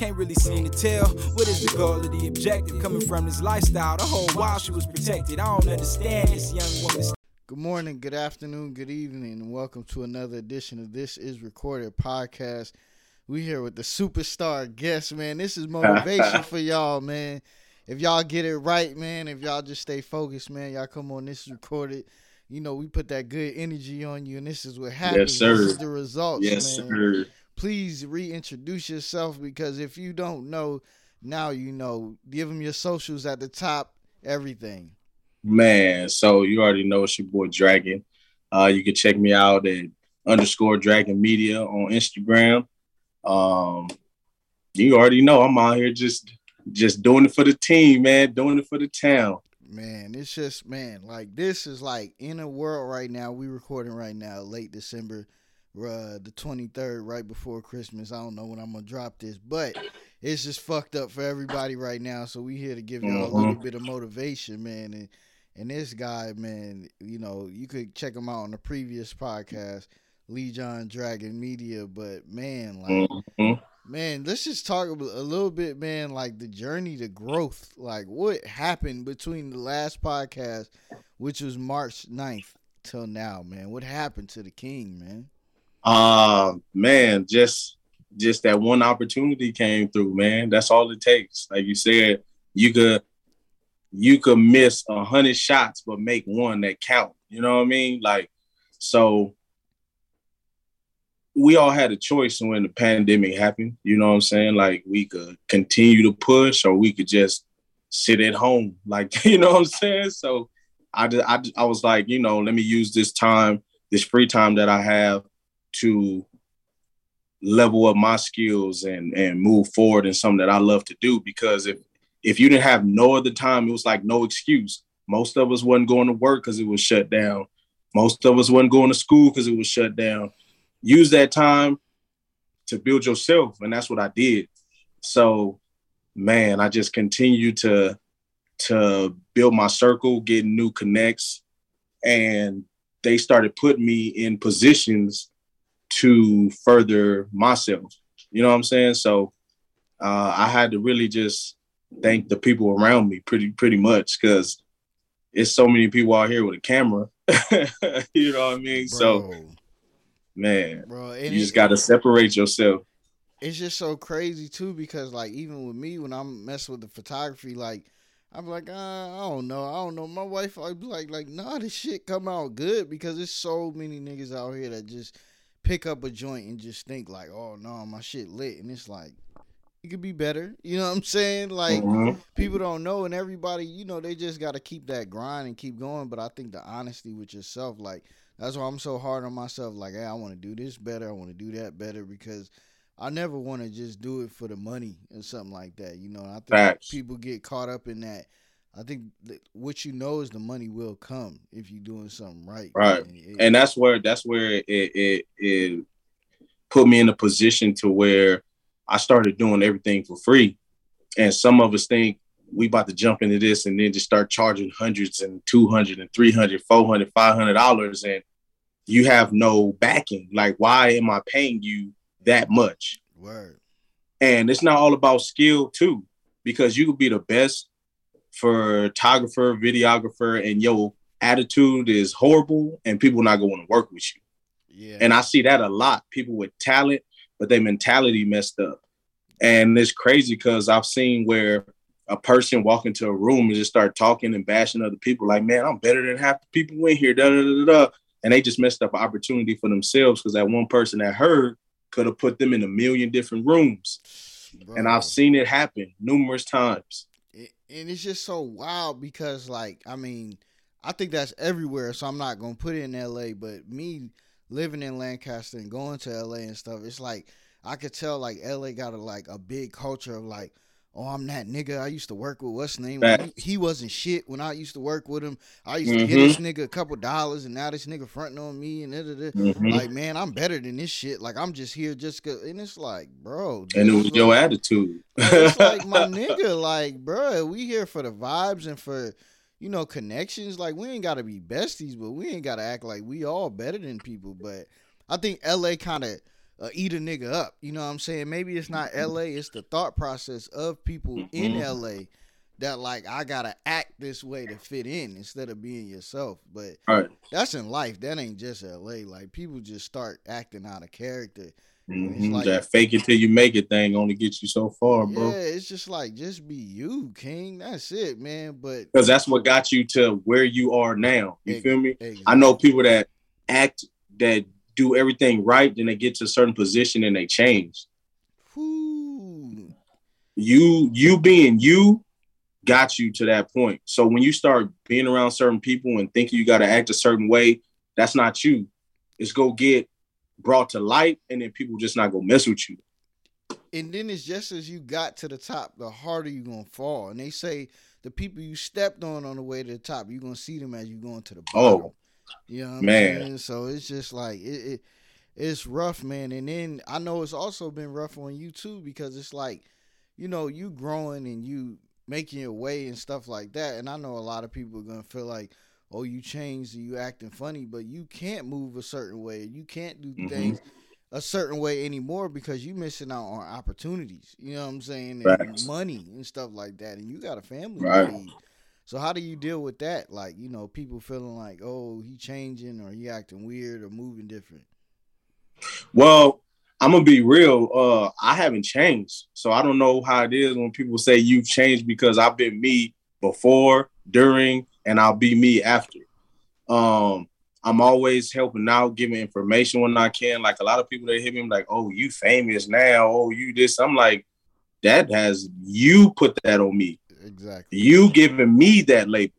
Can't really seem to tell what is the goal of the objective coming from this lifestyle. The whole while she was protected. I don't understand this young woman. Good morning, good afternoon, good evening, and welcome to another edition of This Is Recorded podcast. We here with the superstar guest, man. This is motivation for y'all, man. If y'all get it right, man, if y'all just stay focused, man, y'all come on. This is recorded. You know, we put that good energy on you, and this is what happens. Yes, sir. This is the results, Yes, man. sir. Please reintroduce yourself because if you don't know, now you know. Give them your socials at the top, everything. Man, so you already know it's your boy Dragon. Uh, you can check me out at underscore Dragon Media on Instagram. Um, you already know I'm out here just just doing it for the team, man, doing it for the town. Man, it's just man, like this is like in a world right now. We recording right now, late December, uh, the twenty third, right before Christmas. I don't know when I'm gonna drop this, but it's just fucked up for everybody right now. So we here to give y'all a little bit of motivation, man. And and this guy, man, you know, you could check him out on the previous podcast, Lee John Dragon Media. But man, like Mhm. Man, let's just talk a a little bit, man, like the journey to growth. Like what happened between the last podcast, which was March 9th, till now, man. What happened to the king, man? Uh, man, just just that one opportunity came through, man. That's all it takes. Like you said, you could you could miss a hundred shots, but make one that count. You know what I mean? Like, so we all had a choice when the pandemic happened. You know what I'm saying? Like we could continue to push, or we could just sit at home. Like, you know what I'm saying? So I just, I, I was like, you know, let me use this time, this free time that I have to level up my skills and and move forward in something that I love to do. Because if if you didn't have no other time, it was like no excuse. Most of us wasn't going to work because it was shut down. Most of us wasn't going to school because it was shut down. Use that time to build yourself, and that's what I did. So, man, I just continued to to build my circle, get new connects, and they started putting me in positions to further myself. You know what I'm saying? So uh, I had to really just thank the people around me pretty pretty much because it's so many people out here with a camera. you know what I mean? So man, bro, you just got to separate yourself. it's just so crazy too because like even with me when I'm messing with the photography, like I'm like, uh, I don't know, I don't know. My wife I'd be like, like, nah, this shit come out good because there's so many niggas out here that just pick up a joint and just think like, oh no, my shit lit, and it's like it could be better. You know what I'm saying? Like Mhm. people don't know, and everybody, you know, they just got to keep that grind and keep going. But I think the honesty with yourself, like that's why I'm so hard on myself. Like, hey, I want to do this better. I want to do that better because I never want to just do it for the money or something like that. You know, I think Facts. people get caught up in that. I think that what you know is the money will come if you're doing something right. Right. And that's where that's where it, it it put me in a position to where I started doing everything for free. And some of us think we about to jump into this and then just start charging hundreds and 200 and 300, 400, 500 dollars and you have no backing. Like why am I paying you that much? word. And it's not all about skill too, because you could be the best photographer, videographer, and your attitude is horrible, and people not going to work with you. Yeah. And I see that a lot. People with talent, but their mentality messed up. And it's crazy because I've seen where a person walk into a room and just start talking and bashing other people, like, man, I'm better than half the people in here, da da da da. And they just messed up an opportunity for themselves because that one person that heard could have put them in a million different rooms. And I've seen it happen numerous times. And it's just so wild because, like, I mean, I think that's everywhere. So I'm not gonna put it in L.A. But me living in Lancaster and going to L.A. and stuff, it's like I could tell like L.A. got a like a big culture of like oh, I'm that nigga I used to work with. What's name? He, he, wasn't shit when I used to work with him. I used mm-hmm. to get this nigga a couple dollars, and now this nigga fronting on me, and da, da, da. Mm-hmm. like, man, I'm better than this shit. Like, I'm just here just cause, and it's like, bro, and it was like, your attitude. it's like my nigga, like, bro, we here for the vibes and for. You know, connections. Like we ain't gotta be besties, but we ain't gotta act like we all better than people. But I think LA kind of uh, eat a nigga up. You know what I'm saying? Maybe it's not LA, it's the thought process of people mm-hmm. in LA that like I gotta act this way to fit in instead of being yourself. But right. that's in life. That ain't just LA. Like people just start acting out of character. Mm-hmm. Like, that fake it till you make it thing only gets you so far, bro. Yeah, it's just like just be you, King. That's it, man. But because that's what got you to where you are now. You feel me? Exactly. I know people that act that do everything right, then they get to a certain position and they change. Ooh. You you being you got you to that point. So when you start being around certain people and thinking you got to act a certain way, that's not you. It's go get brought to light, and then people just not go mess with you. And then it's just as you got to the top, the harder you gonna fall. And they say the people you stepped on on the way to the top, you're gonna see them as you going to the oh, bottom. Oh, you know man. Saying? So it's just like it, it, it's rough, man. And then I know it's also been rough on you too because it's like, you know, you growing and you making your way and stuff like that. And I know a lot of people are gonna feel like, oh, you changed, you acting funny, but you can't move a certain way. You can't do mm-hmm. things a certain way anymore because you missing out on opportunities. You know what I'm saying? And money and stuff like that. And you got a family right. So how do you deal with that? Like, you know, people feeling like, oh, he changing or he acting weird or moving different. Well, I'm gonna be real. Uh, I haven't changed, so I don't know how it is when people say you've changed because I've been me before, during, and I'll be me after. Um, I'm always helping out, giving information when I can. Like a lot of people that hit me, like, "Oh, you famous now? Oh, you this?" I'm like, that has you put that on me. Exactly. You giving me that label.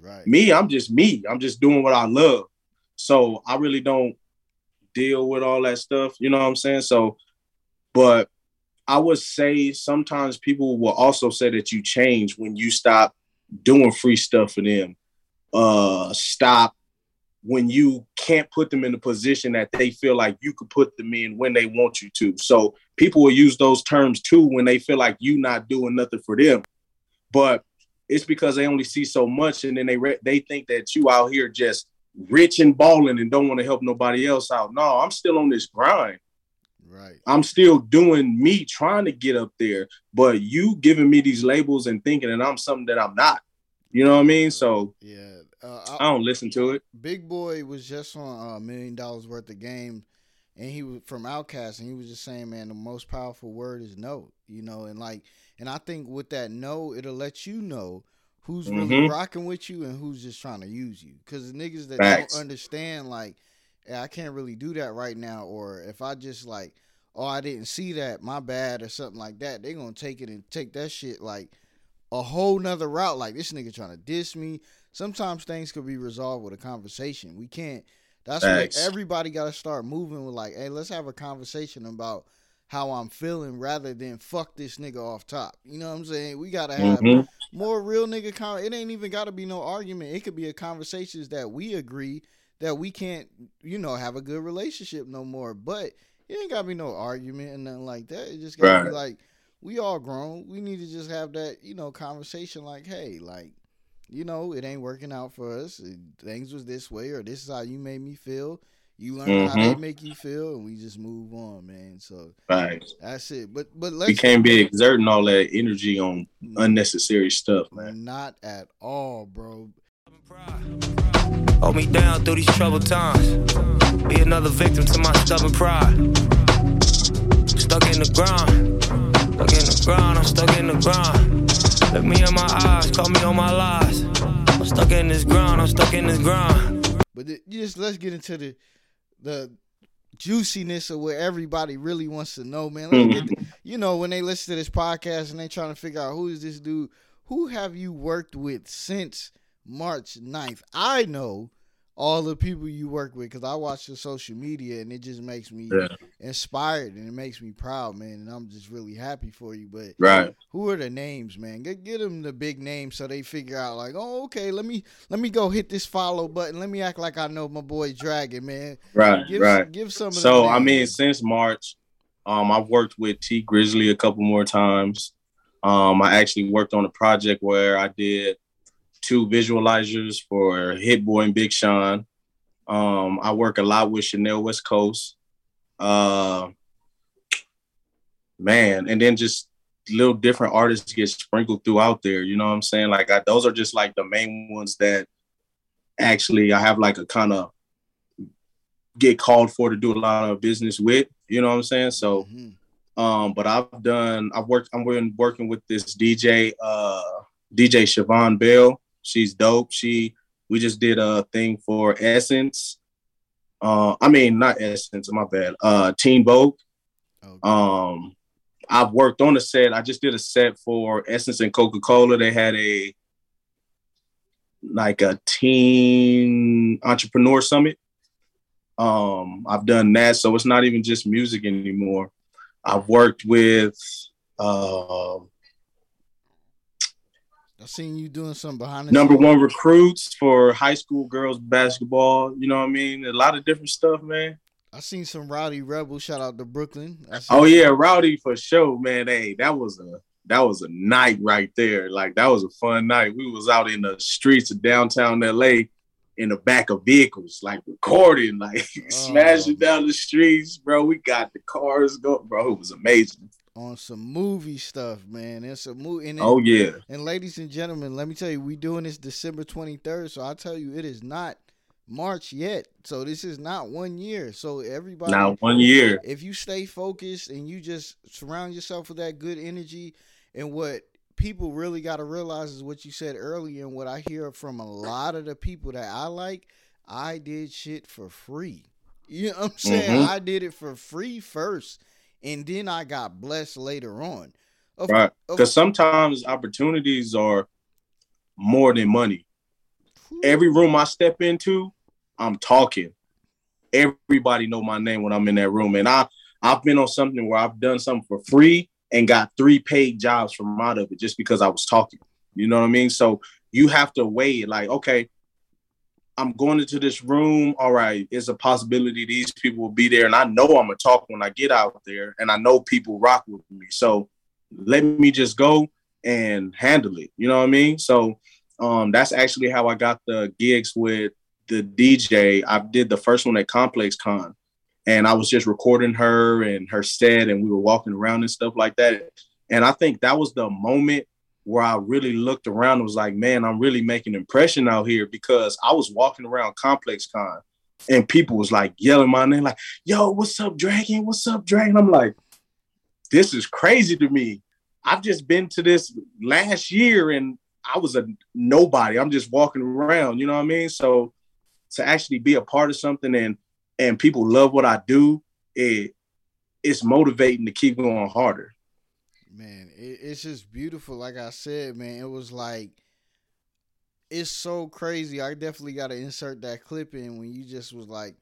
Right. Me, I'm just me. I'm just doing what I love. So I really don't deal with all that stuff. You know what I'm saying? So, but I would say sometimes people will also say that you change when you stop doing free stuff for them. Uh, stop when you can't put them in a position that they feel like you could put them in when they want you to. So people will use those terms too when they feel like you not doing nothing for them but it's because they only see so much, and then they re- they think that you out here just rich and balling and don't want to help nobody else out. No, I'm still on this grind. Right. I'm still doing me, trying to get up there, but you giving me these labels and thinking that I'm something that I'm not. You know what I mean? So yeah, uh, I, I, don't listen to it. Big Boi was just on a million dollars worth of game, and he was from Outkast, and he was just saying, man, the most powerful word is no. You know, and like and I think with that no, it'll let you know who's mm-hmm. really rocking with you and who's just trying to use you. Because the niggas that Facts. don't understand, like, hey, I can't really do that right now, or if I just like, oh, I didn't see that, my bad, or something like that, they're gonna take it and take that shit like a whole nother route. Like this nigga trying to diss me. Sometimes things could be resolved with a conversation. We can't. That's Facts. what everybody got to start moving with. Like, hey, let's have a conversation about how I'm feeling rather than fuck this nigga off top. You know what I'm saying? We gotta have mm-hmm. more real nigga. Con- it ain't even gotta be no argument. It could be a conversations that we agree that we can't, you know, have a good relationship no more. But it ain't gotta be no argument and nothing like that. It just gotta right. be like we all grown. We need to just have that, you know, conversation. Like, hey, like, you know, it ain't working out for us. Things was this way, or this is how you made me feel you learn mm-hmm. how they make you feel, and we just move on, man. So right, that's it. But but let's we can't be exerting all that energy on unnecessary stuff, man. Not at all, bro. Hold me down through these troubled times. Be another victim to my stubborn pride. Stuck in the ground, stuck in the ground. I'm stuck in the ground. Look me in my eyes, call me on my lies. I'm stuck in this ground. I'm stuck in this ground. But the, just let's get into the the juiciness of what everybody really wants to know, man. Mm-hmm. The, you know, when they listen to this podcast and they trying to figure out who is this dude, who have you worked with since March 9th? I know all the people you work with because I watch the social media and it just makes me Yeah. inspired and it makes me proud, man. And I'm just really happy for you. But Right. who are the names, man? Get get them the big names so they figure out like, oh, okay, let me let me go hit this follow button. Let me act like I know my boy Dragon, man. Right. Give right. give some. Of So I mean, since March, um, I've worked with Tee Grizzley a couple more times. Um, I actually worked on a project where I did two visualizers for Hit Boy and Big Sean. Um, I work a lot with Chanel West Coast. Uh, man, and then just little different artists get sprinkled throughout there. You know what I'm saying? Like I, those are just like the main ones that actually I have like a kind of get called for to do a lot of business with. You know what I'm saying? So, Mhm. um, but I've done, I've worked, I'm been working with this DJ, uh, DJ Siobhan Bell. She's dope. She, we just did a thing for Essence. Uh, I mean, not Essence, my bad. Uh, Teen Vogue. Okay. Um, I've worked on a set. I just did a set for Essence and Coca Cola. They had a like a teen entrepreneur summit. Um, I've done that, so it's not even just music anymore. I've worked with uh, I seen you doing something behind the number scenes. one recruits for high school girls basketball. You know what I mean? A lot of different stuff, man. I seen some rowdy rebel. Shout out to Brooklyn. Oh yeah, Rowdy for sure, man. Hey, that was a that was a night right there. Like that was a fun night. We was out in the streets of downtown LA in the back of vehicles, like recording, like oh. smashing down the streets, bro. We got the cars go, bro. It was amazing. On some movie stuff, man. It's a movie. And, Oh yeah, and ladies and gentlemen, let me tell you, we doing this December twenty third. So I tell you, it is not March yet. So this is not one year. So everybody, now one year. if you stay focused and you just surround yourself with that good energy and what people really got to realize is what you said earlier and what I hear from a lot of the people that I like, I did shit for free. You know what I'm saying? Mhm. I did it for free first and then I got blessed later on. Of, Right. Because sometimes opportunities are more than money. Every room I step into, I'm talking. Everybody know my name when I'm in that room, and I I've been on something where I've done something for free and got three paid jobs from out of it just because I was talking. You know what I mean? So you have to weigh it like, okay, I'm going into this room. All right, it's a possibility these people will be there, and I know I'm gonna talk when I get out there, and I know people rock with me. So let me just go and handle it. You know what I mean? So um, that's actually how I got the gigs with the DJ. I did the first one at ComplexCon, and I was just recording her and her set, and we were walking around and stuff like that. And I think that was the moment where I really looked around and was like, man, I'm really making an impression out here because I was walking around ComplexCon and people was like yelling my name, like, yo, what's up, Dragon? What's up, Dragon? I'm like, this is crazy to me. I've just been to this last year and I was a nobody. I'm just walking around, you know what I mean? So to actually be a part of something and and people love what I do, it it's motivating to keep going harder. Man it, it's just beautiful like i said man it was like it's so crazy i definitely got to insert that clip in when you just was like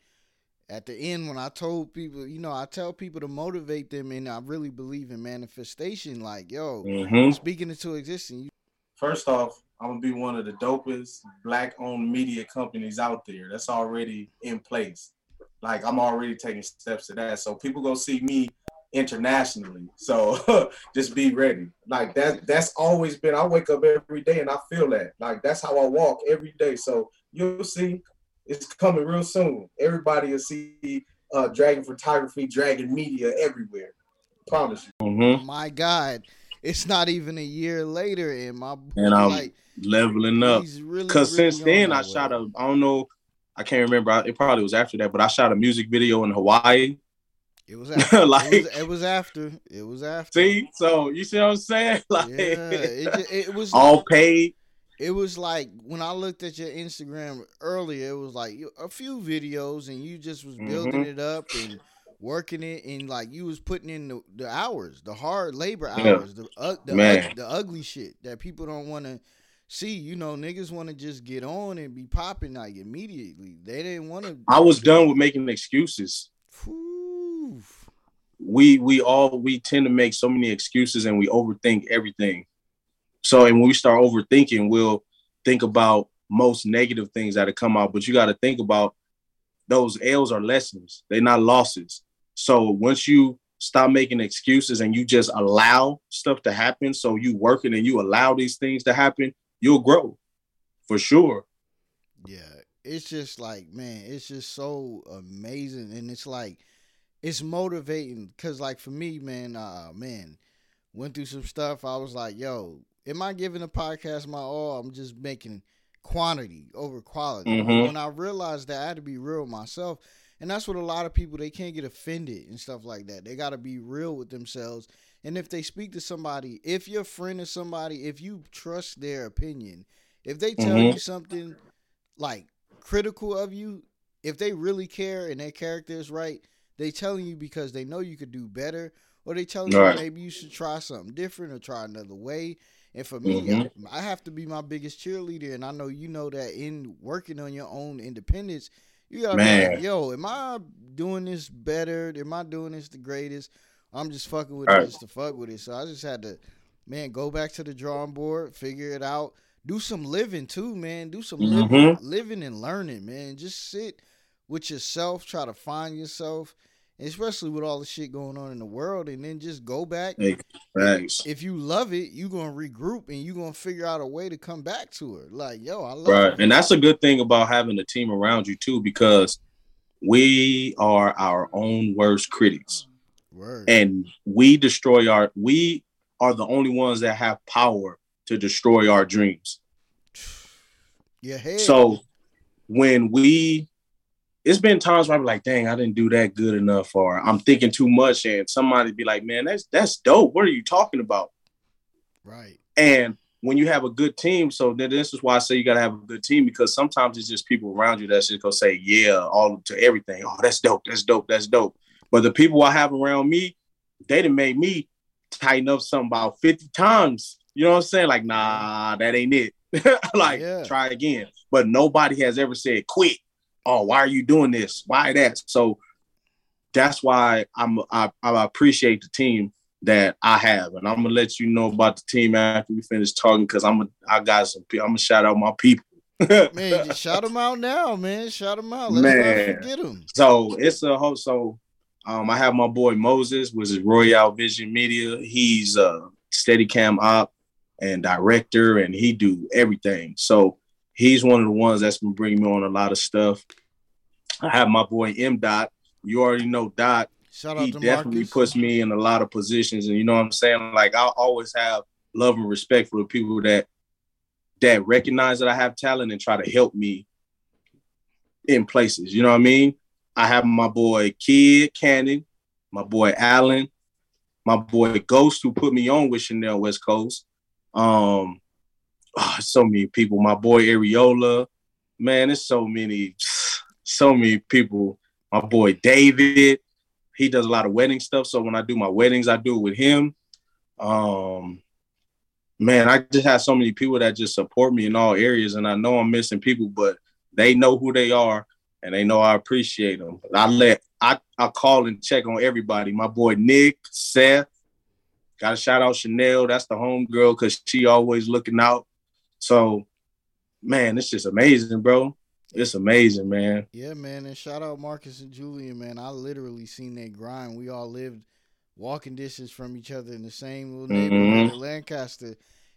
at the end when i told people you know i tell people to motivate them and i really believe in manifestation like yo Mm-hmm. speaking into existence you First off, I'm gonna be one of the dopest black-owned media companies out there. That's already in place. Like I'm already taking steps to that. So people go see me internationally. So just be ready. Like that. That's always been. I wake up every day and I feel that. Like that's how I walk every day. So you'll see, it's coming real soon. Everybody will see uh, Dragon Photography, Dragon Media everywhere. I Promise you. Mm-hmm. my god it's not even a year later and my boy, And I'm like leveling up. he's really Cause really since then I way. shot a I don't know, I can't remember. I- It probably was after that, but I shot a music video in Hawaii. It was after like it, was, it was after it was after see, so you see what I'm saying? Like yeah it, it was all paid. it was like when I looked at your Instagram earlier, it was like a few videos, and you just was building Mhm. it up and working it and like you was putting in the, the hours, the hard labor Yeah. hours, the uh, the, Man. the ugly shit that people don't want to see. You know, niggas want to just get on and be popping like immediately. They didn't want to. I was done with making excuses. We we all we tend to make so many excuses and we overthink everything. So and when we start overthinking, we'll think about most negative things that have come out. But you got to think about those L's are lessons; they're not losses. So once you stop making excuses and you just allow stuff to happen, so you working and you allow these things to happen, you'll grow for sure. Yeah, it's just like man, it's just so amazing, and it's like it's motivating because like for me, man, uh, man, went through some stuff. I was like, yo, am I giving the podcast my all? I'm just making quantity over quality. Mhm. When I realized that, I had to be real myself. And that's what a lot of people they can't get offended and stuff like that. They got to be real with themselves. And if they speak to somebody, if your friend is somebody, if you trust their opinion, if they tell Mhm. you something like critical of you, if they really care and their character is right, they telling you because they know you could do better, or they telling Right. you maybe you should try something different or try another way. And for me, Mhm. I, I have to be my biggest cheerleader, and I know you know that in working on your own independence, you gotta be like, yo, am I doing this better? Am I doing this the greatest? I'm just fucking with Right. it just to fuck with it. So I just had to, man, go back to the drawing board, figure it out, do some living too, man. Do some living, Mhm. living and learning, man. Just sit with yourself, try to find yourself, especially with all the shit going on in the world, and then just go back. Hey, Thanks. If you love it, you're gonna regroup and you're gonna figure out a way to come back to it. Like, yo, I love Right. it. And that's a good thing about having a team around you too, because we are our own worst critics. Word. And we destroy our we are the only ones that have power to destroy our dreams. Your head. So when we it's been times where I'm like, dang, I didn't do that good enough, or I'm thinking too much, and somebody be like, man, that's that's dope. What are you talking about? right. And when you have a good team, so then this is why I say you gotta have a good team because sometimes it's just people around you that's just gonna say, yeah, all to everything. Oh, that's dope, that's dope, that's dope. But the people I have around me, they done made me tighten up something about 50 times. You know what I'm saying? Like, nah, that ain't it. like, Yeah. try again. But nobody has ever said, quit. Oh, why are you doing this? Why that? So that's why I'm I, I appreciate the team that I have, and I'm gonna let you know about the team after we finish talking because I'm a, I got some. I'm gonna shout out my people. Man, just shout them out now, man. Shout them out. Let's Man. forget them. So it's a whole. So um, I have my boy Moses, which is Royale Vision Media. He's a Steadicam op and director, and he do everything. So he's one of the ones that's been bringing me on a lot of stuff. I have my boy M Dot. You already know Dot. Shout out He definitely Marcus. puts me in a lot of positions, and you know what I'm saying. Like I always have love and respect for the people that that recognize that I have talent and try to help me in places. You know what I mean? I have my boy Kid Cannon, my boy Allen, my boy Ghost, who put me on with Chanel West Coast. Um, ah, so many people. My boy Areola, man, there's so many, so many people. My boy David, he does a lot of wedding stuff. So when I do my weddings, I do it with him. Um, man, I just have so many people that just support me in all areas, and I know I'm missing people, but they know who they are and they know I appreciate them. I let I I call and check on everybody. My boy Nick, Seth, got to shout out Chanel. That's the home girl because she always looking out. So, man, it's just amazing, bro. It's amazing, man. Yeah, man, and shout out Marcus and Julian, man. I literally seen their grind. We all lived walking distance from each other in the same little neighborhood mm-hmm. of Lancaster,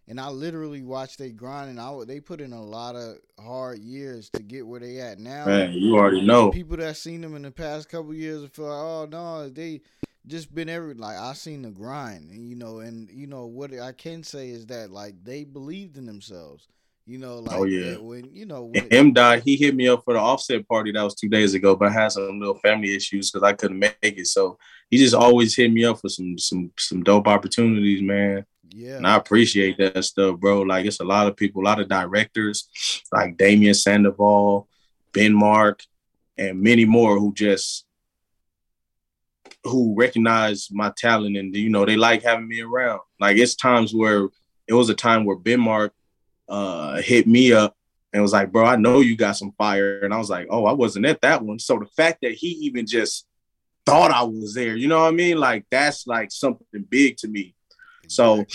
and I literally watched they grind. And I they put in a lot of hard years to get where they at now. Man, you already know. People that seen them in the past couple years feel like, oh no, they just been every like I seen the grind, and you know, and you know what I can say is that like they believed in themselves. You know, oh, like Oh, yeah. when you know when, M Dot. He hit me up for the offset party that was two days ago, but I had some little family issues because I couldn't make it. So he just always hit me up for some some some dope opportunities, man. yeah, And I appreciate that stuff, bro. Like it's a lot of people, a lot of directors, like Damian Sandoval, Ben Mark, and many more who just who recognize my talent and you know they like having me around. Like it's times where it was a time where Benmark uh hit me up and was like, bro, I know you got some fire. And I was like, oh, I wasn't at that one. So the fact that he even just thought I was there, you know what I mean? Like that's like something big to me. So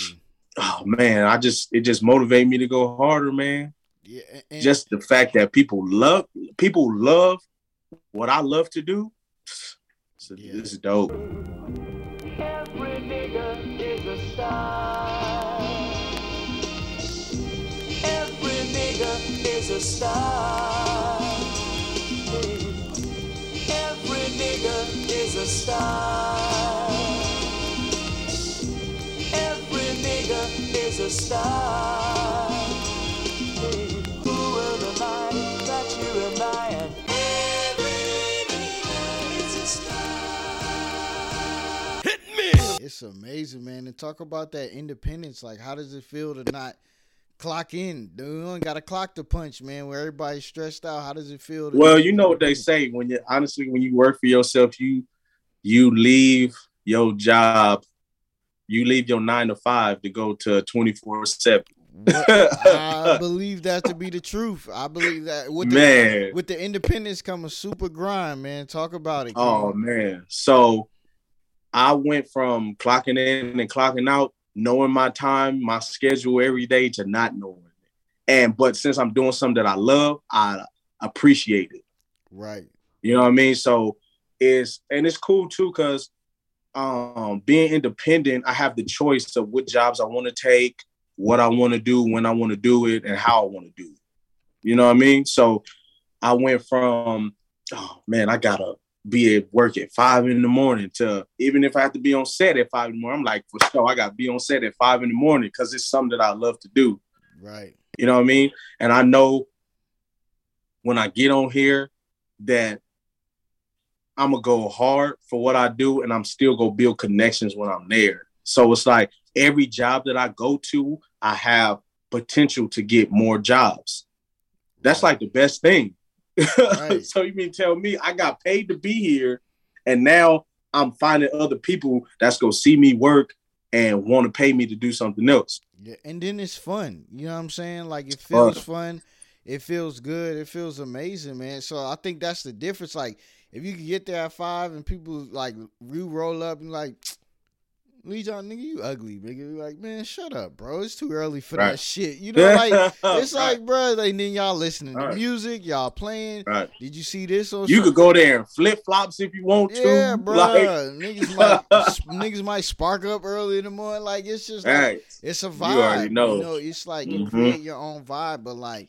oh man, I just it just motivated me to go harder, man. Yeah, and, Just the fact that people love people love what I love to do. So Yeah. This is dope. Every nigga is a star. Amazing, man. And talk about that independence. Like, how does it feel to not clock in? You don't got to clock the punch, man. Where everybody's stressed out. How does it feel? To Well, you know what they say when you honestly when you work for yourself, you you leave your job, you leave your nine to five to go to twenty four seven. I believe that to be the truth. I believe that with the, Man. with the independence come a super grind, man. Talk about it. Oh man. So I went from clocking in and clocking out, knowing my time, my schedule every day to not knowing it. And but since I'm doing something that I love, I appreciate it. right. You know what I mean? So it's and it's cool too because um being independent, I have the choice of what jobs I want to take, what I want to do, when I want to do it, and how I want to do it. You know what I mean? So I went from oh man, I gotta be at work at five in the morning to even if I have to be on set at five in the morning, I'm like, for sure, I gotta be on set at five in the morning because it's something that I love to do. Right. You know what I mean? And I know when I get on here that I'm gonna go hard for what I do, and I'm still gonna build connections when I'm there. So it's like every job that I go to, I have potential to get more jobs. That's like the best thing. Right. so you mean tell me I got paid to be here, and now I'm finding other people that's gonna see me work and want to pay me to do something else. Yeah, and then it's fun. You know what I'm saying? Like it feels fun. It feels good. It feels amazing, man. So I think that's the difference. Like if you can get there at five and people like re roll up and like, Lee John, nigga, you ugly, nigga. Like, man, shut up, bro. It's too early for that shit. You know, like it's Right. like, bro. Like, and then y'all listening to music, y'all playing. Right. Did you see this on? You could go there and flip flops if you want to. Yeah, bro. Like, niggas might niggas might spark up early in the morning. Like it's just like, right. it's a vibe. You already know. You know, it's like you Mhm. create your own vibe, but like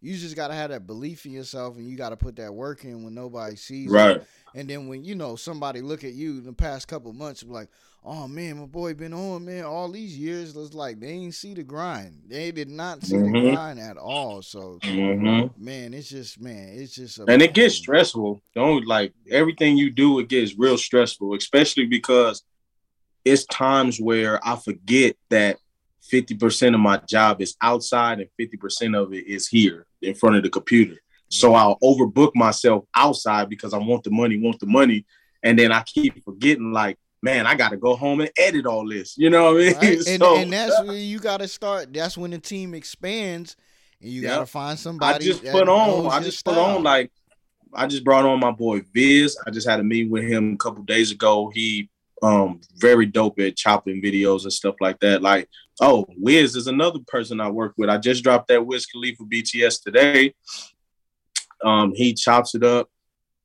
you just gotta have that belief in yourself and you gotta put that work in when nobody sees Right. you. And then when you know somebody look at you in the past couple months be like, Oh man, my boy been on, man, all these years. It's like they ain't see the grind. They did not see the Mhm. grind at all. So hmm man, it's just man, it's just a And it gets stressful. Don't like everything you do, it gets real stressful, especially because it's times where I forget that 50% of my job is outside and 50% of it is here in front of the computer. So I'll overbook myself outside because I want the money, want the money. And then I keep forgetting, like, man, I got to go home and edit all this. You know what I mean? Right? And, So- and that's where you got to start. That's when the team expands, and you got to find somebody. I just put on. I just put style. on like I just brought on my boy Viz. I just had a meeting with him a couple days ago. He um very dope at chopping videos and stuff like that. Like, oh, Wiz is another person I work with. I just dropped that Wiz Khalifa BTS today. Um, he chops it up.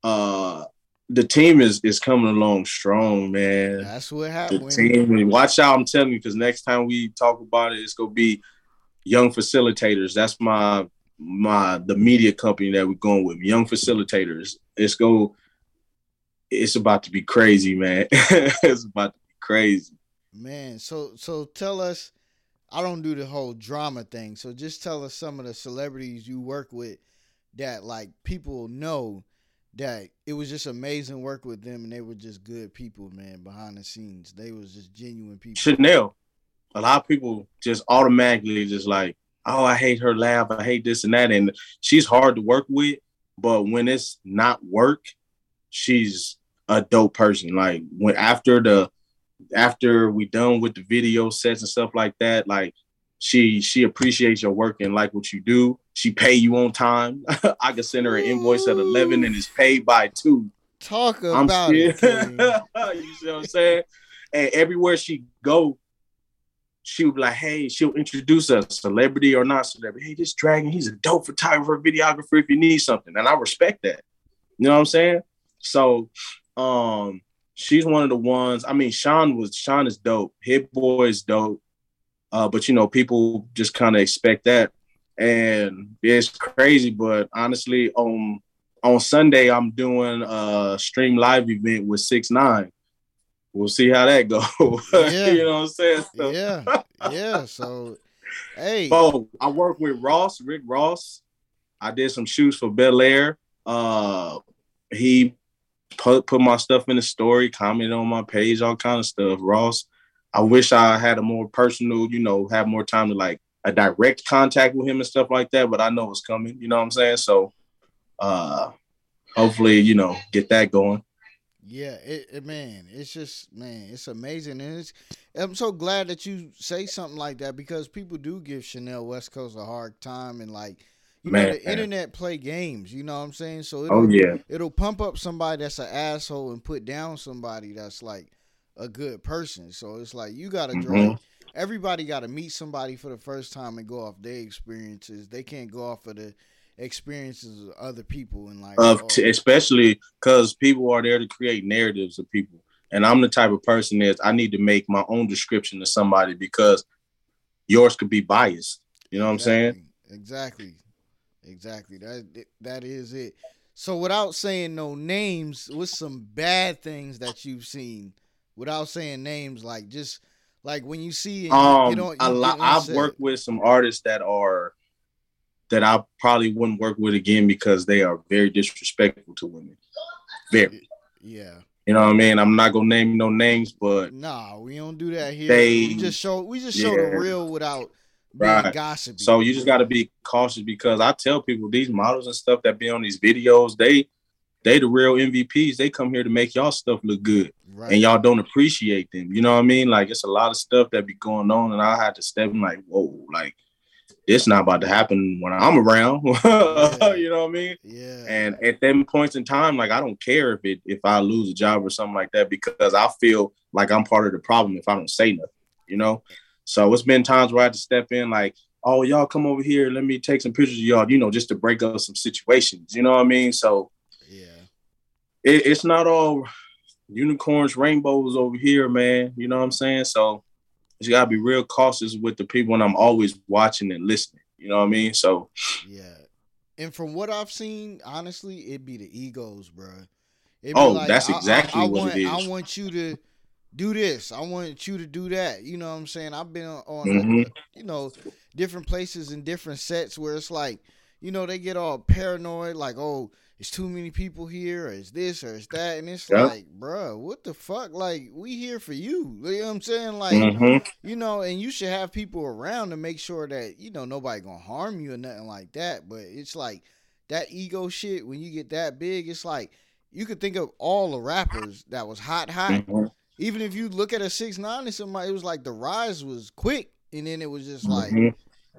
Uh the team is is coming along strong, man. That's what happened. The team, watch out! I'm telling you, because next time we talk about it, it's gonna be young facilitators. That's my my the media company that we're going with. Young facilitators. It's go. It's about to be crazy, man. it's about to be crazy. Man, so so tell us. I don't do the whole drama thing, so just tell us some of the celebrities you work with that like people know that it was just amazing work with them, and they were just good people, man. Behind the scenes, they was just genuine people. Chanel. A lot of people just automatically just like, oh, I hate her laugh. I hate this and that. And she's hard to work with, but when it's not work, she's a dope person. Like when after the after we done with the video sets and stuff like that, like she she appreciates your work and like what you do. She pay you on time. I can send her an invoice at eleven and it's paid by two. Talk I'm about it. You see what I'm saying? And everywhere she go, she would be like, "Hey," she'll introduce us, celebrity or not celebrity. Hey, this Dragon, he's a dope photographer, videographer. If you need something, and I respect that. You know what I'm saying? So, um, she's one of the ones. I mean, Sean was Sean is dope. Hit Boy is dope. Uh, but you know, people just kind of expect that, and it's crazy. But honestly, on on Sunday, I'm doing a stream live event with Six Nine. We'll see how that goes. Yeah. you know what I'm saying? So, yeah, yeah. So, hey, Oh, I work with Ross, Rick Ross. I did some shoots for Belaire. Uh, he put put my stuff in the story, commented on my page, all kind of stuff. Ross, I wish I had a more personal, you know, have more time to like a direct contact with him and stuff like that. But I know it's coming. You know what I'm saying? So, uh, hopefully, you know, get that going. Yeah, it, it man, it's just man, it's amazing, and it's. I'm so glad that you say something like that because people do give Chanel West Coast a hard time, and like, you know, Man. the internet play games. You know what I'm saying? So it'll, Oh yeah, it'll pump up somebody that's an asshole and put down somebody that's like a good person. So it's like you gotta draw. Mhm. Everybody got to meet somebody for the first time and go off their experiences. They can't go off of the experiences of other people and like of oh, t- especially because people are there to create narratives of people, and I'm the type of person that I need to make my own description of somebody because yours could be biased. You know what I'm saying? Exactly. Exactly. That that is it. So without saying no names, what's some bad things that you've seen? Without saying names, like just like when you see Um, you don't. a lot. I've worked with some artists that are that I probably wouldn't work with again because they are very disrespectful to women. Very. Yeah. You know what I mean? I'm not gonna name no names, but Nah, we don't do that here. They- we just show we just show the real without being Right. gossipy. So you just got to be cautious because I tell people these models and stuff that be on these videos, they they the real MVPs. They come here to make y'all stuff look good, right. and y'all don't appreciate them. You know what I mean? Like it's a lot of stuff that be going on, and I had to step in like, whoa, like it's not about to happen when I'm around. Yeah. you know what I mean? yeah. And at them points in time, like I don't care if it if I lose a job or something like that because I feel like I'm part of the problem if I don't say nothing. You know? So it's been times where I had to step in like, oh y'all come over here, let me take some pictures of y'all, you know, just to break up some situations. You know what I mean? So. It, it's not all unicorns, rainbows over here, man. You know what I'm saying? So you gotta be real cautious with the people and I'm always watching and listening. You know what I mean? So Yeah. And from what I've seen, honestly, it'd be the egos, bro. Oh, that's I- I- exactly I, what want, it is. I want you to do this. I want you to do that. You know what I'm saying? I've been on, Mhm. you know, different places and different sets where it's like, you know, they get all paranoid, like, oh, it's too many people here, or it's this, or it's that, and it's Yeah. like, bruh, what the fuck? Like, we here for you. You know what I'm saying? Like, mhm. you know, and you should have people around to make sure that you know nobody gonna harm you or nothing like that. But it's like that ego shit when you get that big, it's like you could think of all the rappers that was hot, hot. Mhm. Even if you look at a six nine and somebody, it was like the rise was quick, and then it was just like Mhm.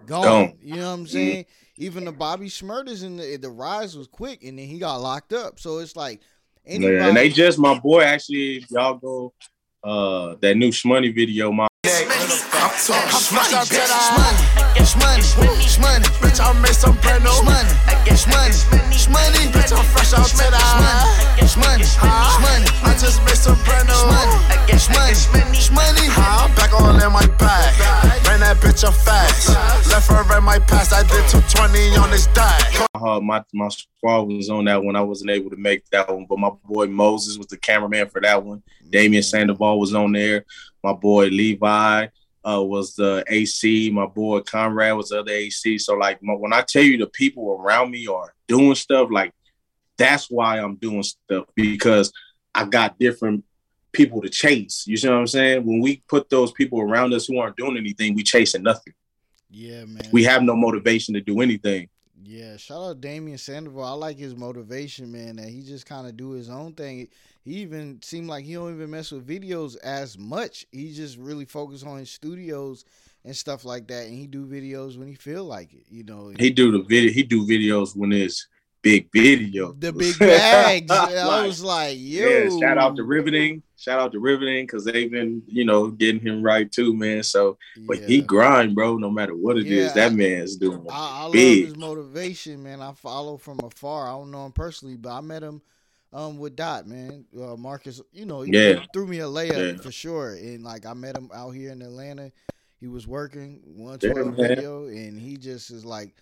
Gone. Gone. You know what I'm saying? Even the Bobby Shmurdas and the the rise was quick, and then he got locked up. So it's like anybody. Yeah, and they just my boy actually. Y'all go uh that new Shmoney video, my Smash out to the Shmoney, Shmoney, Shmoney, bitch, I made some brand new Shmoney, Shmoney, Shmoney, bitch, I'm fresh out to the Shmoney, Shmoney, I just made some brand new Shmoney, Shmoney, Shmoney, I'm back all in my bag, ran that bitch up fast, left her in my past, I did 220 on this die. uh, my my squad was on that one. I wasn't able to make that one, but my boy Moses was the cameraman for that one. Damian Sandoval was on there. My boy Levi uh, was the AC. My boy Conrad was the other AC. So like my, when I tell you the people around me are doing stuff, like that's why I'm doing stuff because I got different people to chase. You see what I'm saying? When we put those people around us who aren't doing anything, we chasing nothing. yeah, man. We have no motivation to do anything. Yeah, shout out Damian Sandoval. I like his motivation, man. That he just kind of do his own thing. he even seemed like he don't even mess with videos as much. He just really focused on his studios and stuff like that, and he do videos when he feel like it. You know, He do the video. He do videos when it's big video. the big bags. I was like, yo, Yeah, shout out to Riveting. Shout out to Riveting because they've been, you know, getting him right too, man. So, but he grind, bro. No matter what it is, Yeah, that man's doing. I, I love his motivation, man. I follow from afar. I don't know him personally, but I met him um with Dot, man. Uh, Marcus, you know, he Yeah. threw me a layup Yeah. for sure. And like I met him out here in Atlanta. He was working one Yeah, video, and he just is like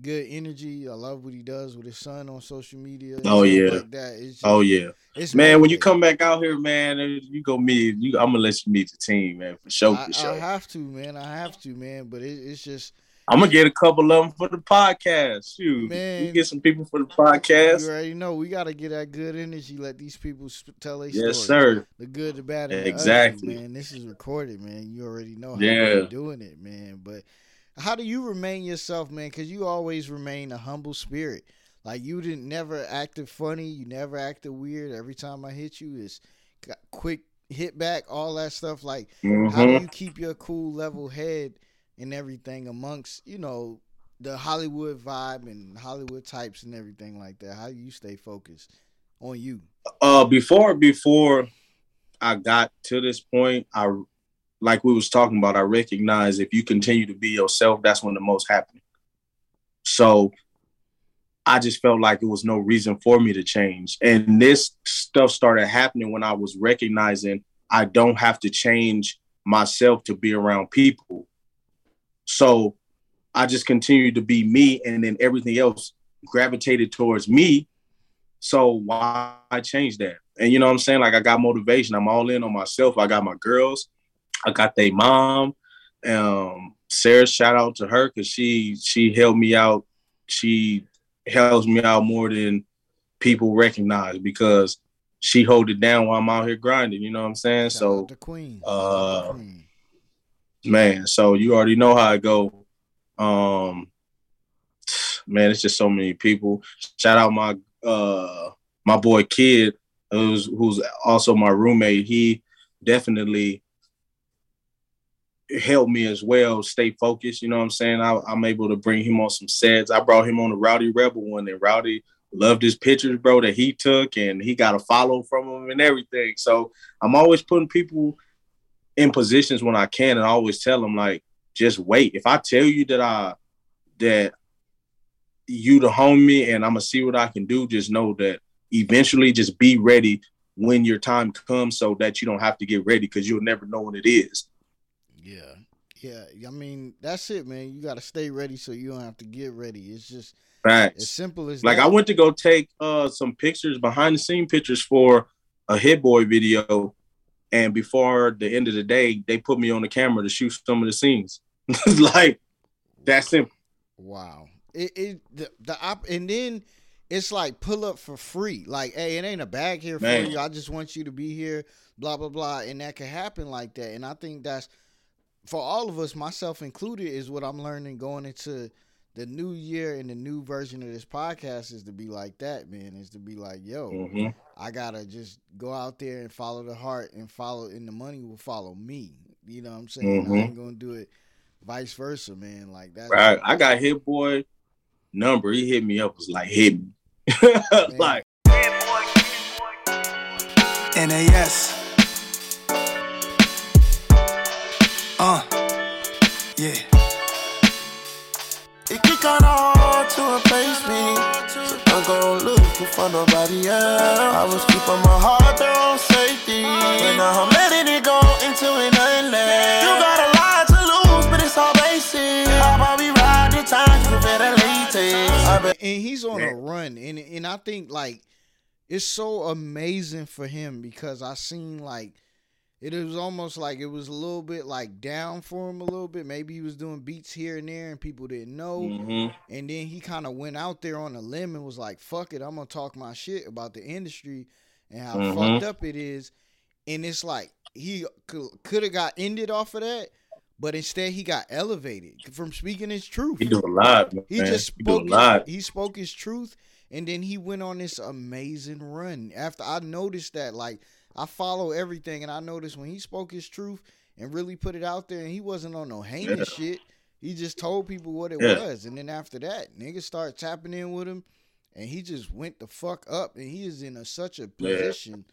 good energy. I love what he does with his son on social media. Oh, yeah. like that. Just, Oh yeah, it's man. When you come back out here, man, uh, you go meet. You, I'm gonna let you meet the team, man, for sure. I, For sure. I have to, man. I have to, man. But it, it's just I'm gonna get a couple of them for the podcast. Shoot, Man. you get some people for the podcast. you already know we got to get that good energy. Let these people sp- tell their Yes, stories. sir. the good, the bad, and the Exactly. ugly, man. This is recorded, man. You already know how Yeah. doing it, man. But how do you remain yourself, man? Because you always remain a humble spirit. Like you didn't never acted funny. You never acted weird. Every time I hit you, it's quick hit back, all that stuff. Like how do Mhm. you keep your cool, level head and everything amongst you know the Hollywood vibe and Hollywood types and everything like that? How do you stay focused on you? uh before before I got to this point, I like we was talking about, I recognize if you continue to be yourself, that's when the most happening. So I just felt like it was no reason for me to change. And this stuff started happening when I was recognizing I don't have to change myself to be around people. So I just continued to be me and then everything else gravitated towards me so why change that? And you know what I'm saying? Like I got motivation. I'm all in on myself. I got my girls. I got their mom. Um, Sarah, shout out to her because she she helped me out. She helps me out more than people recognize because she hold it down while I'm out here grinding. You know what I'm saying? Shout so the Queen. uh, Queen. man so you already know how i go um man it's just so many people shout out my uh my boy kid who's who's also my roommate he definitely helped me as well stay focused you know what i'm saying I, i'm able to bring him on some sets i brought him on the rowdy rebel one and rowdy loved his pictures bro that he took and he got a follow from him and everything so i'm always putting people in positions when I can, and I always tell them like, just wait. If I tell you that I that you to the homie and I'm gonna see what I can do, just know that eventually, just be ready when your time comes, so that you don't have to get ready because you'll never know when it is. Yeah. Yeah. I mean, that's it, man. You got to stay ready so you don't have to get ready. It's just as simple as Like that. I went to go take uh some pictures, behind the scene pictures for a Hit Boy video, and before the end of the day, they put me on the camera to shoot some of the scenes. like that simple. Wow. It it the, the op and then it's like pull up for free. Like, hey, it ain't a bag here for you. I just want you to be here, blah blah blah. And that can happen like that. And I think that's for all of us, myself included, is what I'm learning going into the new year and the new version of this podcast is to be like that, man. Is to be like, yo, Mhm. I gotta just go out there and follow the heart and follow, and the money will follow me. You know what I'm saying? I Mhm. ain't gonna do it vice versa, man. Like that. Right. I got Hit Boy number. He hit me up. Was like hit me. like NAS. Yeah. It get kinda hard to replace me. So don't go looking for nobody else. I was keeping my heart there on safety. But now I'm letting it go into an endless. You got a lot to lose, but it's all basic. How about we ride the times with better latex? And he's on Yeah. a run and and I think like it's so amazing for him because I seen like it was almost like it was a little bit like down for him a little bit. Maybe he was doing beats here and there and people didn't know. mhm. And then he kind of went out there on a limb and was like, "Fuck it, I'm gonna talk my shit about the industry and how Mhm. fucked up it is." And it's like he could have got ended off of that, but instead he got elevated from speaking his truth. he do a lot, man. He just He do a spoke. lot. His, he spoke his truth, And then he went on this amazing run. After I noticed that, like, I follow everything, and I noticed when he spoke his truth and really put it out there, and he wasn't on no heinous shit. He just told people what it Yeah. was, and then after that, niggas start tapping in with him, and he just went the fuck up, and he is in a, such a Yeah. position.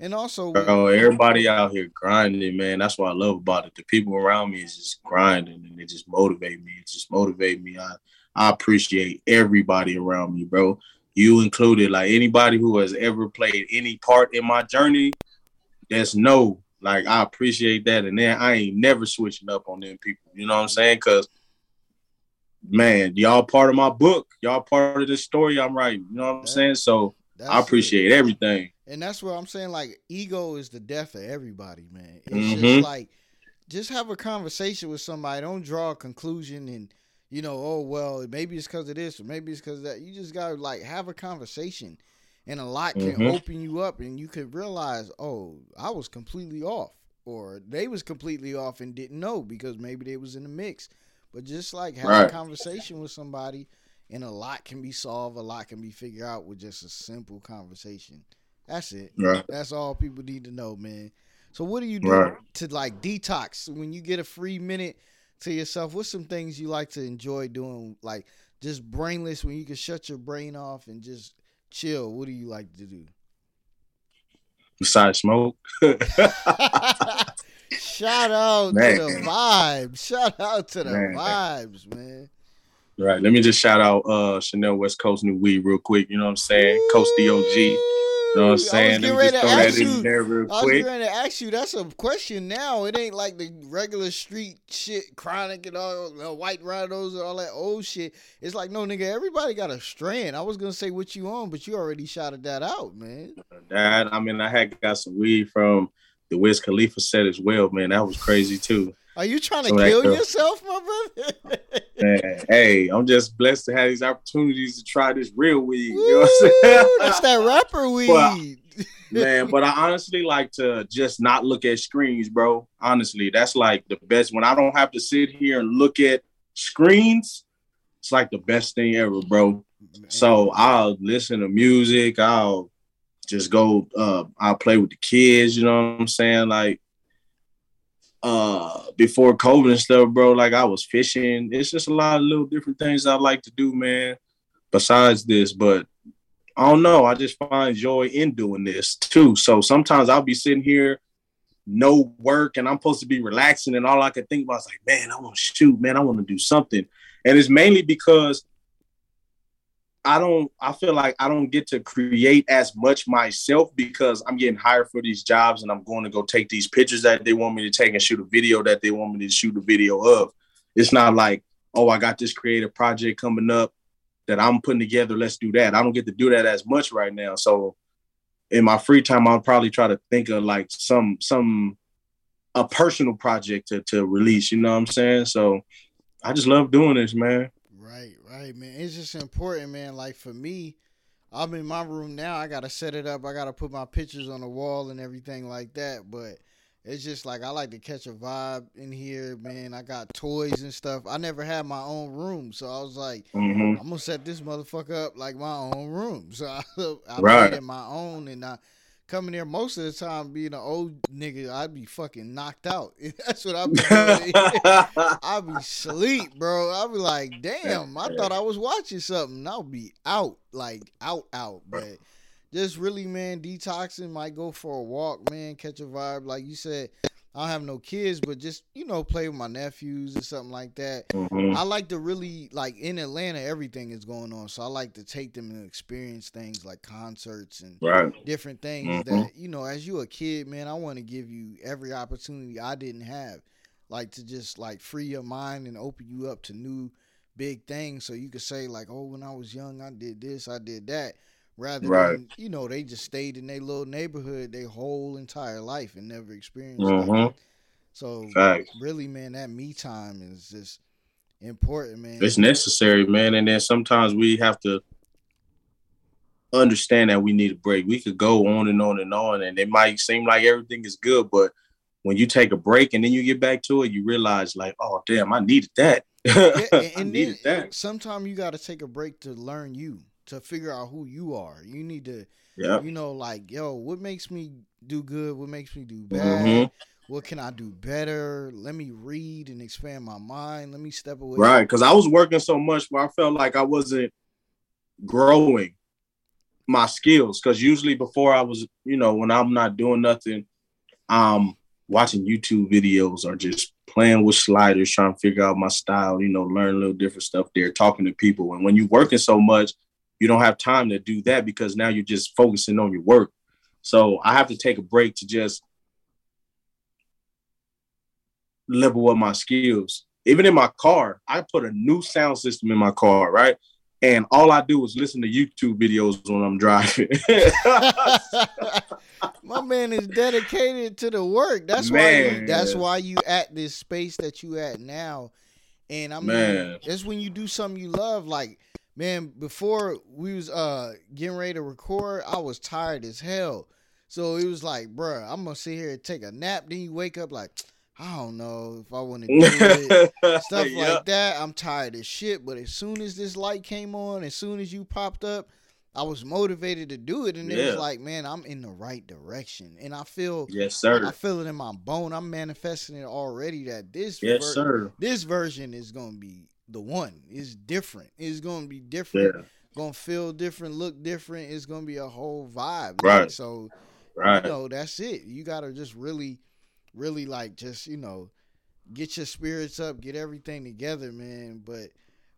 And also, Bro, everybody out here grinding, man. That's what I love about it. The people around me is just grinding and they just motivate me. It just motivate me. I I appreciate everybody around me, bro. You included. Like anybody who has ever played any part in my journey, that's no. Like I appreciate that. And then I ain't never switching up on them people. You know what I'm saying? Cause man, y'all part of my book. Y'all part of the story I'm writing. You know what I'm That- saying? So I it. appreciate everything. And that's what I'm saying. Like, ego is the death of everybody, man. It's Mhm. just like, just have a conversation with somebody. Don't draw a conclusion and, you know, oh, well, maybe it's because of this or maybe it's because of that. You just got to, like, have a conversation. And a lot can Mhm. open you up and you could realize, oh, I was completely off. Or they was completely off and didn't know because maybe they was in the mix. But just like have a conversation with somebody and a lot can be solved, a lot can be figured out with just a simple conversation. That's it. Right. That's all people need to know, man. So what do you do Right. to like detox when you get a free minute to yourself? What's some things you like to enjoy doing, like just brainless when you can shut your brain off and just chill? What do you like to do? Besides smoke. Shout out Man. to the vibes. Shout out to the Man. vibes, man. Right. Let me just shout out uh Chanel West Coast New Weed real quick. You know what I'm saying? Coast DOG. You know what I'm saying? I Let was me getting just ready throw to ask in you. there real I was quick. going to ask you. That's a question now. It ain't like the regular street shit, chronic and all the white rhinos and all that old shit. It's like no nigga. Everybody got a strand. I was gonna say what you on, but you already shouted that out, man. That I mean I had got some weed from the Wiz Khalifa set as well, man. That was crazy too. Are you trying to So kill girl- yourself, my brother? Man, hey, I'm just blessed to have these opportunities to try this real weed. You know what I'm saying? That's that rapper weed. Well, man but i honestly like to just not look at screens bro honestly that's like the best when i don't have to sit here and look at screens it's like the best thing ever bro so i'll listen to music i'll just go uh i'll play with the kids you know what i'm saying like uh before covid and stuff bro like i was fishing it's just a lot of little different things i like to do man besides this but I don't know. I just find joy in doing this too. So sometimes I'll be sitting here, no work, and I'm supposed to be relaxing, and all I could think about is like, man, I want to shoot, man, I want to do something. And it's mainly because I don't, I feel like I don't get to create as much myself because I'm getting hired for these jobs and I'm going to go take these pictures that they want me to take and shoot a video that they want me to shoot a video of. It's not like, oh, I got this creative project coming up that I'm putting together. Let's do that. I don't get to do that as much right now. So in my free time, I'll probably try to think of like some some a personal project to to release. You know what I'm saying? So I just love doing this, man. Right, right, man. It's just important, man. Like for me, I'm in my room now. I gotta set it up. I gotta put my pictures on the wall and everything like that. But it's just like I like to catch a vibe in here, man. I got toys and stuff. I never had my own room, so I was like, hmm I'm gonna set this motherfucker up like my own room. So I, I Right. made it my own, and I come in there most of the time being an old nigga. I'd be fucking knocked out. That's what I'd be doing. I'd be sleep, bro. I'd be like, damn, I thought I was watching something. I'll be out, like out, out. But just really, man, detoxing. Might go for a walk, man. Catch a vibe, like you said. I don't have no kids, but just you know, play with my nephews or something like that. Mhm. I like to really like in Atlanta, everything is going on, so I like to take them and experience things like concerts and Right. different things Mhm. that you know as you a kid man i want to give you every opportunity i didn't have like to just like free your mind and open you up to new big things so you could say like oh when i was young i did this i did that rather Right. than you know they just stayed in their little neighborhood their whole entire life and never experienced Mhm. nothing. so Facts. really man that me time is just important man It's necessary, man. And then sometimes we have to understand that we need a break. We could go on and on and on, and it might seem like everything is good, but when you take a break and then you get back to it, you realize like, oh damn, I needed that. Yeah, and, I needed then that. sometimes you got to take a break to learn you to figure out who you are. You need to, Yeah. you know, like yo, what makes me do good? What makes me do bad? Mhm. What can I do better? Let me read and expand my mind. Let me step away. Right. Because I was working so much where I felt like I wasn't growing my skills. Because usually before I was, you know, when I'm not doing nothing, I'm watching YouTube videos or just playing with sliders, trying to figure out my style, you know, learn a little different stuff there, talking to people. And when you're working so much, you don't have time to do that because now you're just focusing on your work. So I have to take a break to just level up my skills. Even in my car, I put a new sound system in my car, right? And all I do is listen to YouTube videos when I'm driving. My man is dedicated to the work. That's why. You, that's why you at this space that you at now. And I mean, Man. that's when you do something you love. Like, man, before we was uh getting ready to record, I was tired as hell. So it was like, bruh, I'm gonna sit here and take a nap. Then you wake up like, I don't know if I want to do it. stuff Yeah. like that. I'm tired as shit. But as soon as this light came on, as soon as you popped up, I was motivated to do it, and it was like, man, I'm in the right direction, and I feel, Yes, sir, I feel it in my bone. I'm manifesting it already. That this, Yes, ver- sir. this version is gonna be the one. It's different. It's gonna be different. Yeah. Gonna feel different, look different. It's gonna be a whole vibe. Right. Like, so Right. you know, that's it. You gotta just really, really like just, you know, get your spirits up, get everything together, man. But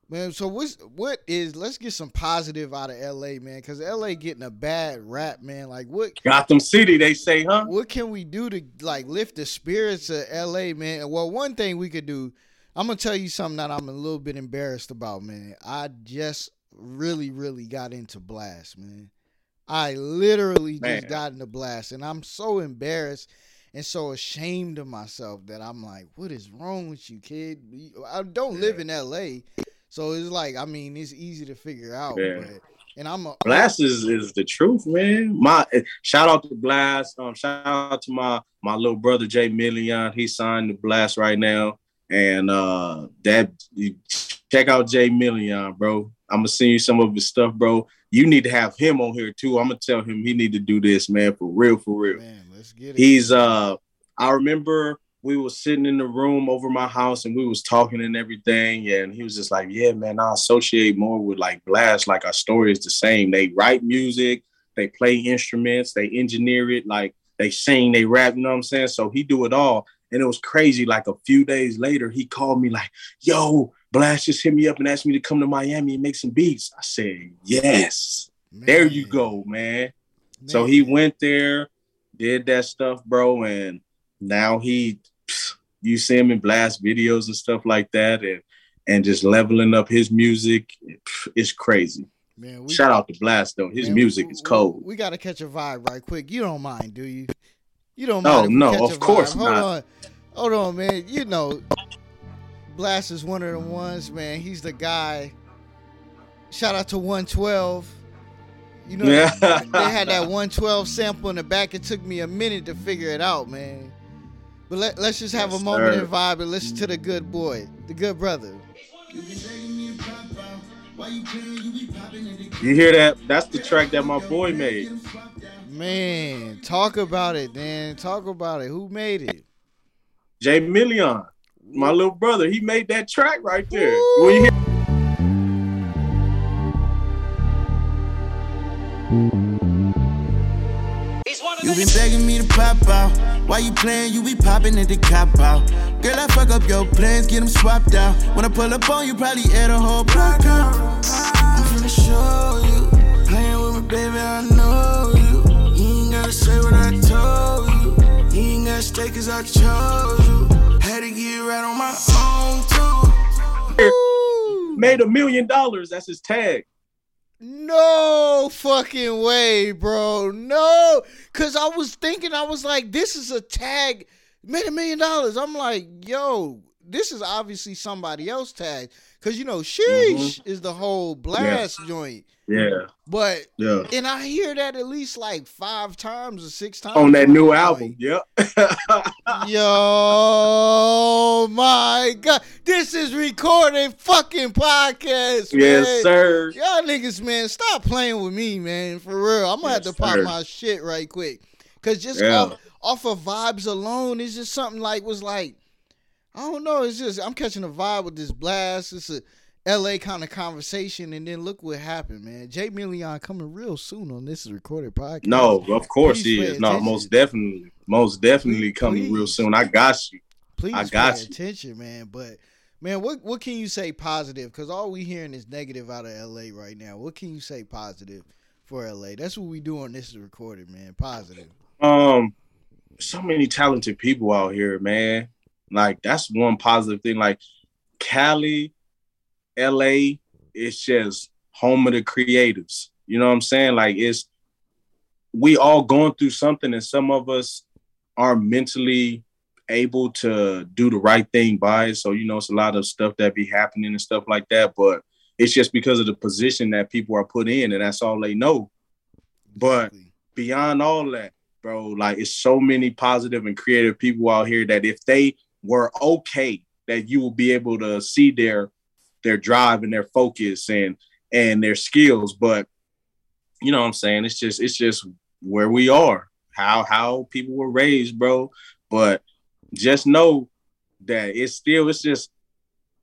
man, so what's what is let's get some positive out of LA, man, because LA getting a bad rap, man. Like what Gotham City, they say, huh? what can we do to like lift the spirits of LA, man? Well, one thing we could do, I'm gonna tell you something that I'm a little bit embarrassed about, man. I just really, really got into Blxst, man. I literally Man. just got into Blxst, and I'm so embarrassed and so ashamed of myself that I'm like, what is wrong with you, kid? I don't live in LA, so it's like, I mean, it's easy to figure out, Yeah. but and I'm a Blxst is, is the truth, man. My shout out to Blxst. Um, shout out to my my little brother Jay Million. He signed the Blxst right now, and uh, that you check out Jay Million, bro. I'm gonna send you some of his stuff, bro. You need to have him on here too. I'm gonna tell him he need to do this, man, for real, for real. man. Let's get it. He's uh I remember we was sitting in the room over my house and we was talking and everything and he was just like yeah man i associate more with like Blxst like our story is the same they write music they play instruments they engineer it like they sing they rap you know what i'm saying so he do it all and it was crazy like a few days later he called me like yo Blxst just hit me up and asked me to come to miami and make some beats i said yes there you go man so he went there, did that stuff, bro, and now he, you see him in Blxst videos and stuff like that, and and just leveling up his music. It's crazy. Man, we, Shout out to Blxst though. His man, music we- is we- cold. We, got to catch a vibe right quick. You don't mind, do you? You don't No, mind? no, catch of course vibe. Hold on, hold on, man. You know, Blxst is one of the ones, man. He's the guy. Shout out to 112. You know, Yeah. they had that 112 sample in the back. It took me a minute to figure it out, man. But let, let's just have Yes, a moment sir. and vibe and listen to the good boy, the good brother. You hear that? That's the track that my boy made. Man, talk about it, man. Talk about it. Who made it? Jay Million, my little brother, he made that track right there. When you hear You been begging me to pop out. Why you playing? You be popping at the cop out. Girl, I fuck up your plans, get them swapped out. When I pull up on you, probably add a whole block out. I'm finna show you. Playing with me, baby, I know say what I told you. You ain't gotta stay cause I chose you. Had to get right on my own, too. made a million dollars, that's his tag. No fucking way, bro. No. Cause I was thinking, I was like, this is a tag, made a million dollars. I'm like, yo, this is obviously somebody else tag. Cause you know, sheesh mm-hmm. is the whole Blxst joint. Yeah, But yeah. and I hear that at least like five times or six times On that new album. Yep. Yo, my God, this is recording fucking podcast. man. yes, sir. Y'all niggas, man, stop playing with me, man. For real, I'm gonna have to pop sir. my shit right quick. Cause just Yeah. off, off of vibes alone, it's just something like was like, I don't know. It's just I'm catching a vibe with this Blxst. It's a LA kind of conversation, and then look what happened, man. Jay Million coming real soon on this is recorded podcast. No, of course Please he is. No, most definitely. Most definitely Please, coming real soon. I got you. please I got pay you. attention, man. But man, what what can you say positive? Because all we hearing is negative out of LA right now. What can you say positive for LA? That's what we do on this is recorded, man. Positive. Um, so many talented people out here, man. Like that's one positive thing. Like Cali, LA, it's just home of the creatives. You know what I'm saying? Like it's we all going through something, and some of us are mentally able to do the right thing by it. So you know, it's a lot of stuff that be happening and stuff like that. But it's just because of the position that people are put in, and that's all they know. But beyond all that, bro, like it's so many positive and creative people out here that if they were okay, that you will be able to see their their drive and their focus and and their skills. But you know what I'm saying? It's just it's just where we are, how how people were raised, bro. But just know that it's still it's just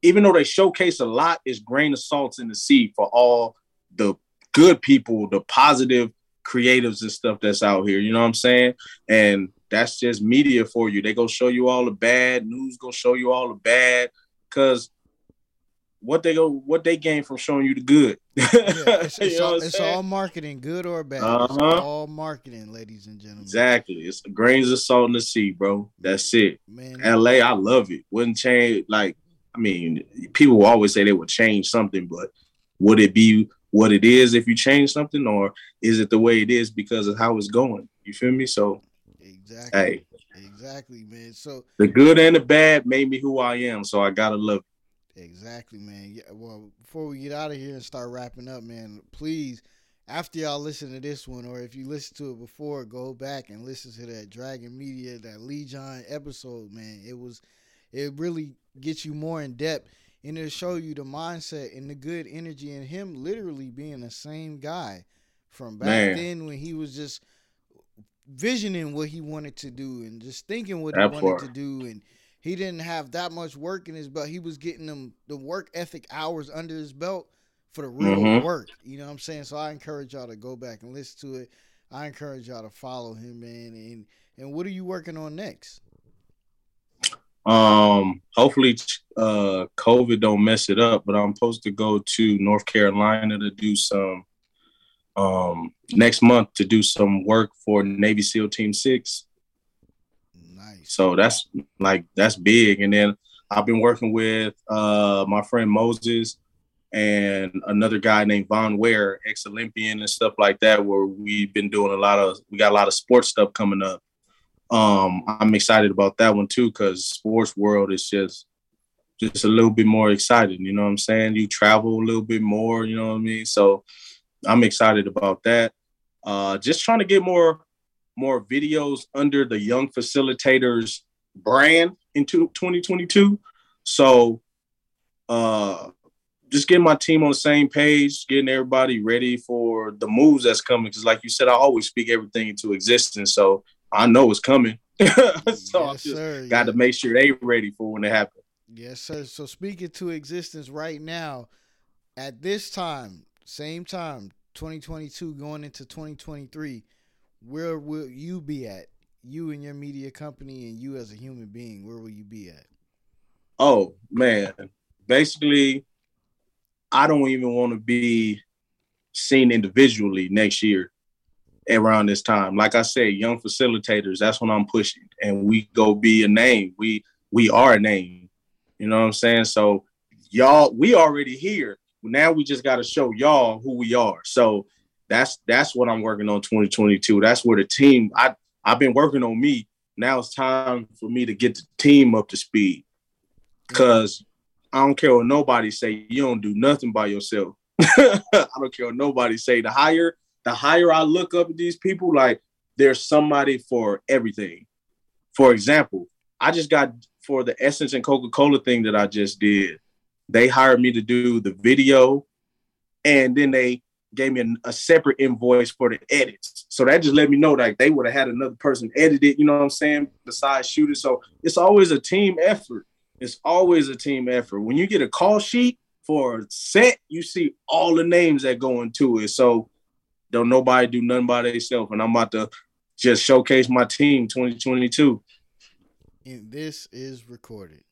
even though they showcase a lot, it's grain of salt in the sea for all the good people, the positive creatives and stuff that's out here. You know what I'm saying? And that's just media for you. They go show you all the bad news, go show you all the bad, cause what they go what they gain from showing you the good. Yeah, it's, it's all, it's all marketing, good or bad. It's Uh-huh. all marketing, ladies and gentlemen. exactly. It's grains of salt in the sea, bro. That's it. Man, LA, I love it. Wouldn't change. Like, I mean, people always say they would change something, but would it be what it is if you change something, or is it the way it is because of how it's going? You feel me? So, exactly. hey, Exactly, man. So the good and the bad made me who I am. So I gotta love. It. Exactly, man. Yeah, well, before we get out of here and start wrapping up, man, please, after y'all listen to this one, or if you listen to it before, go back and listen to that Dragon Media, that Lee John episode, man. It was, it really gets you more in depth, and it'll show you the mindset and the good energy in him literally being the same guy from back Man. then when he was just visioning what he wanted to do and just thinking what That he wanted part. to do and he didn't have that much work in his belt. He was getting them the work ethic hours under his belt for the real Mhm. work. You know what I'm saying? So I encourage y'all to go back and listen to it. I encourage y'all to follow him, man. And and what are you working on next? Um, hopefully, uh, COVID don't mess it up. But I'm supposed to go to North Carolina to do some, um, next month to do some work for Navy SEAL Team Six. So that's like that's big. And then I've been working with uh my friend Moses and another guy named Von Ware, ex Olympian and stuff like that, where we've been doing a lot of we got a lot of sports stuff coming up. Um, I'm excited about that one too, because sports world is just just a little bit more exciting, you know what I'm saying? You travel a little bit more, you know what I mean? So I'm excited about that. Uh just trying to get more more videos under the young facilitators brand into 2022 so uh just getting my team on the same page getting everybody ready for the moves that's coming. Because like you said i always speak everything into existence so i know it's coming. So i just sir. got to make sure they ready for when it happens Yes, sir. So speaking to existence right now, at this time, same time, 2022 going into 2023, where will you be at? You and your media company and you as a human being, where will you be at? Oh man, basically, I don't even want to be seen individually next year around this time. Like I said, young facilitators, that's what I'm pushing, and we go be a name. We we are a name. You know what I'm saying? So y'all, we already here. Now we just got to show y'all who we are. So that's that's what I'm working on 2022. That's where the team. I I've been working on me. Now it's time for me to get the team up to speed because I don't care what nobody say. You don't do nothing by yourself. I don't care what nobody say. The higher, the higher I look up at these people, like there's somebody for everything. For example, I just got for the Essence and Coca Cola thing that I just did. They hired me to do the video, and then they gave me a, a separate invoice for the edits. So that just let me know like they would have had another person edit it. You know what I'm saying? Besides shooting, so it's always a team effort. It's always a team effort. When you get a call sheet for a set, you see all the names that go into it. So don't nobody do nothing by themselves. And I'm about to just showcase my team 2022. And this is recorded.